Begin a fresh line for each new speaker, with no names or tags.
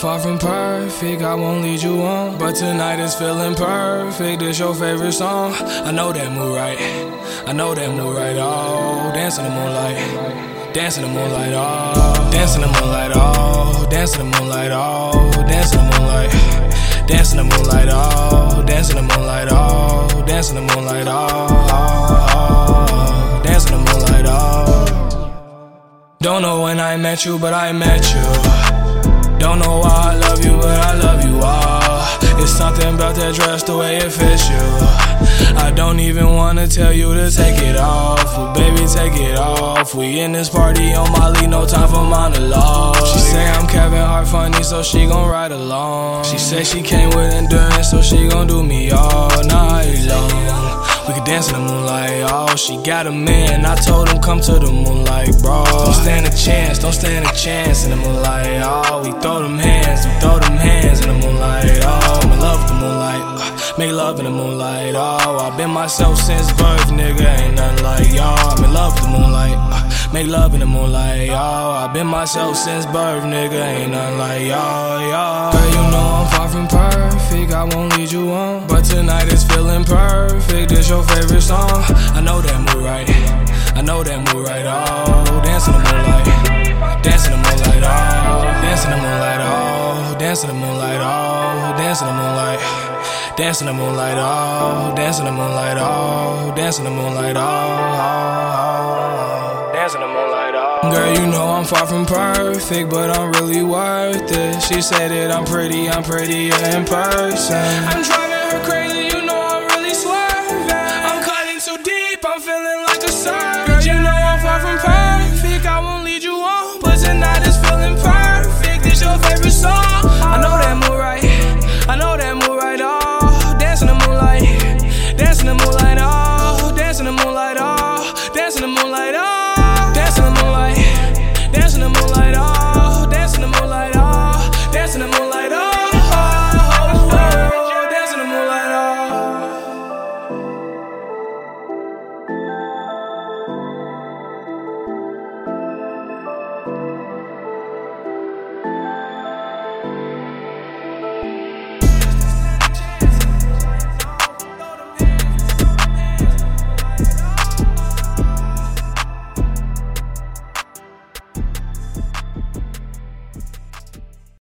far from perfect, I won't lead you on. But tonight is feeling perfect, it's your favorite song. I know that move right, I know that move right. Oh, dance in the moonlight, dance in the moonlight, oh, dance in the moonlight, oh, dance in the moonlight, oh, dance in the moonlight, dance in the moonlight, oh, dance in the moonlight, oh, dance in the moonlight, oh, oh dance in the moonlight, oh. Don't know when I met you, but I met you. Don't know why I love you, but I love you all. It's something about that dress, the way it fits you. I don't even wanna tell you to take it off, but baby, take it off. We in this party on Molly, no time for monologue. She say I'm Kevin Hart funny, so she gon' ride along. She say she came with endurance, so she gon' do me all night long. We could dance in the moonlight, oh, she got a man. I told him come to the moonlight, bro. Don't stand a chance, don't stand a chance in the moonlight, oh. The moonlight, oh. I've been myself since birth, nigga, ain't nothing like y'all. I'm in love with the moonlight, uh, make love in the moonlight, oh. I've been myself since birth, nigga, ain't nothing like y'all, y'all. Girl, you know I'm far from perfect, I won't lead you on. But tonight is feeling perfect, this your favorite song. I know that move right, I know that move right, oh. Dance in the moonlight, dance in the moonlight, oh. Dance in the moonlight, oh. Dance in the moonlight, oh. Dance in the moonlight. Dancing the moonlight, oh, dancing the moonlight, oh, dancing the moonlight, oh, oh, oh. dancing the moonlight, oh. Girl, you know I'm far from perfect, but I'm really worth it. She said that I'm pretty, I'm prettier in person. I'm driving her crazy, you know I'm really swerving. I'm cutting too deep, I'm feeling like a surgeon. Girl, you know I'm far from perfect.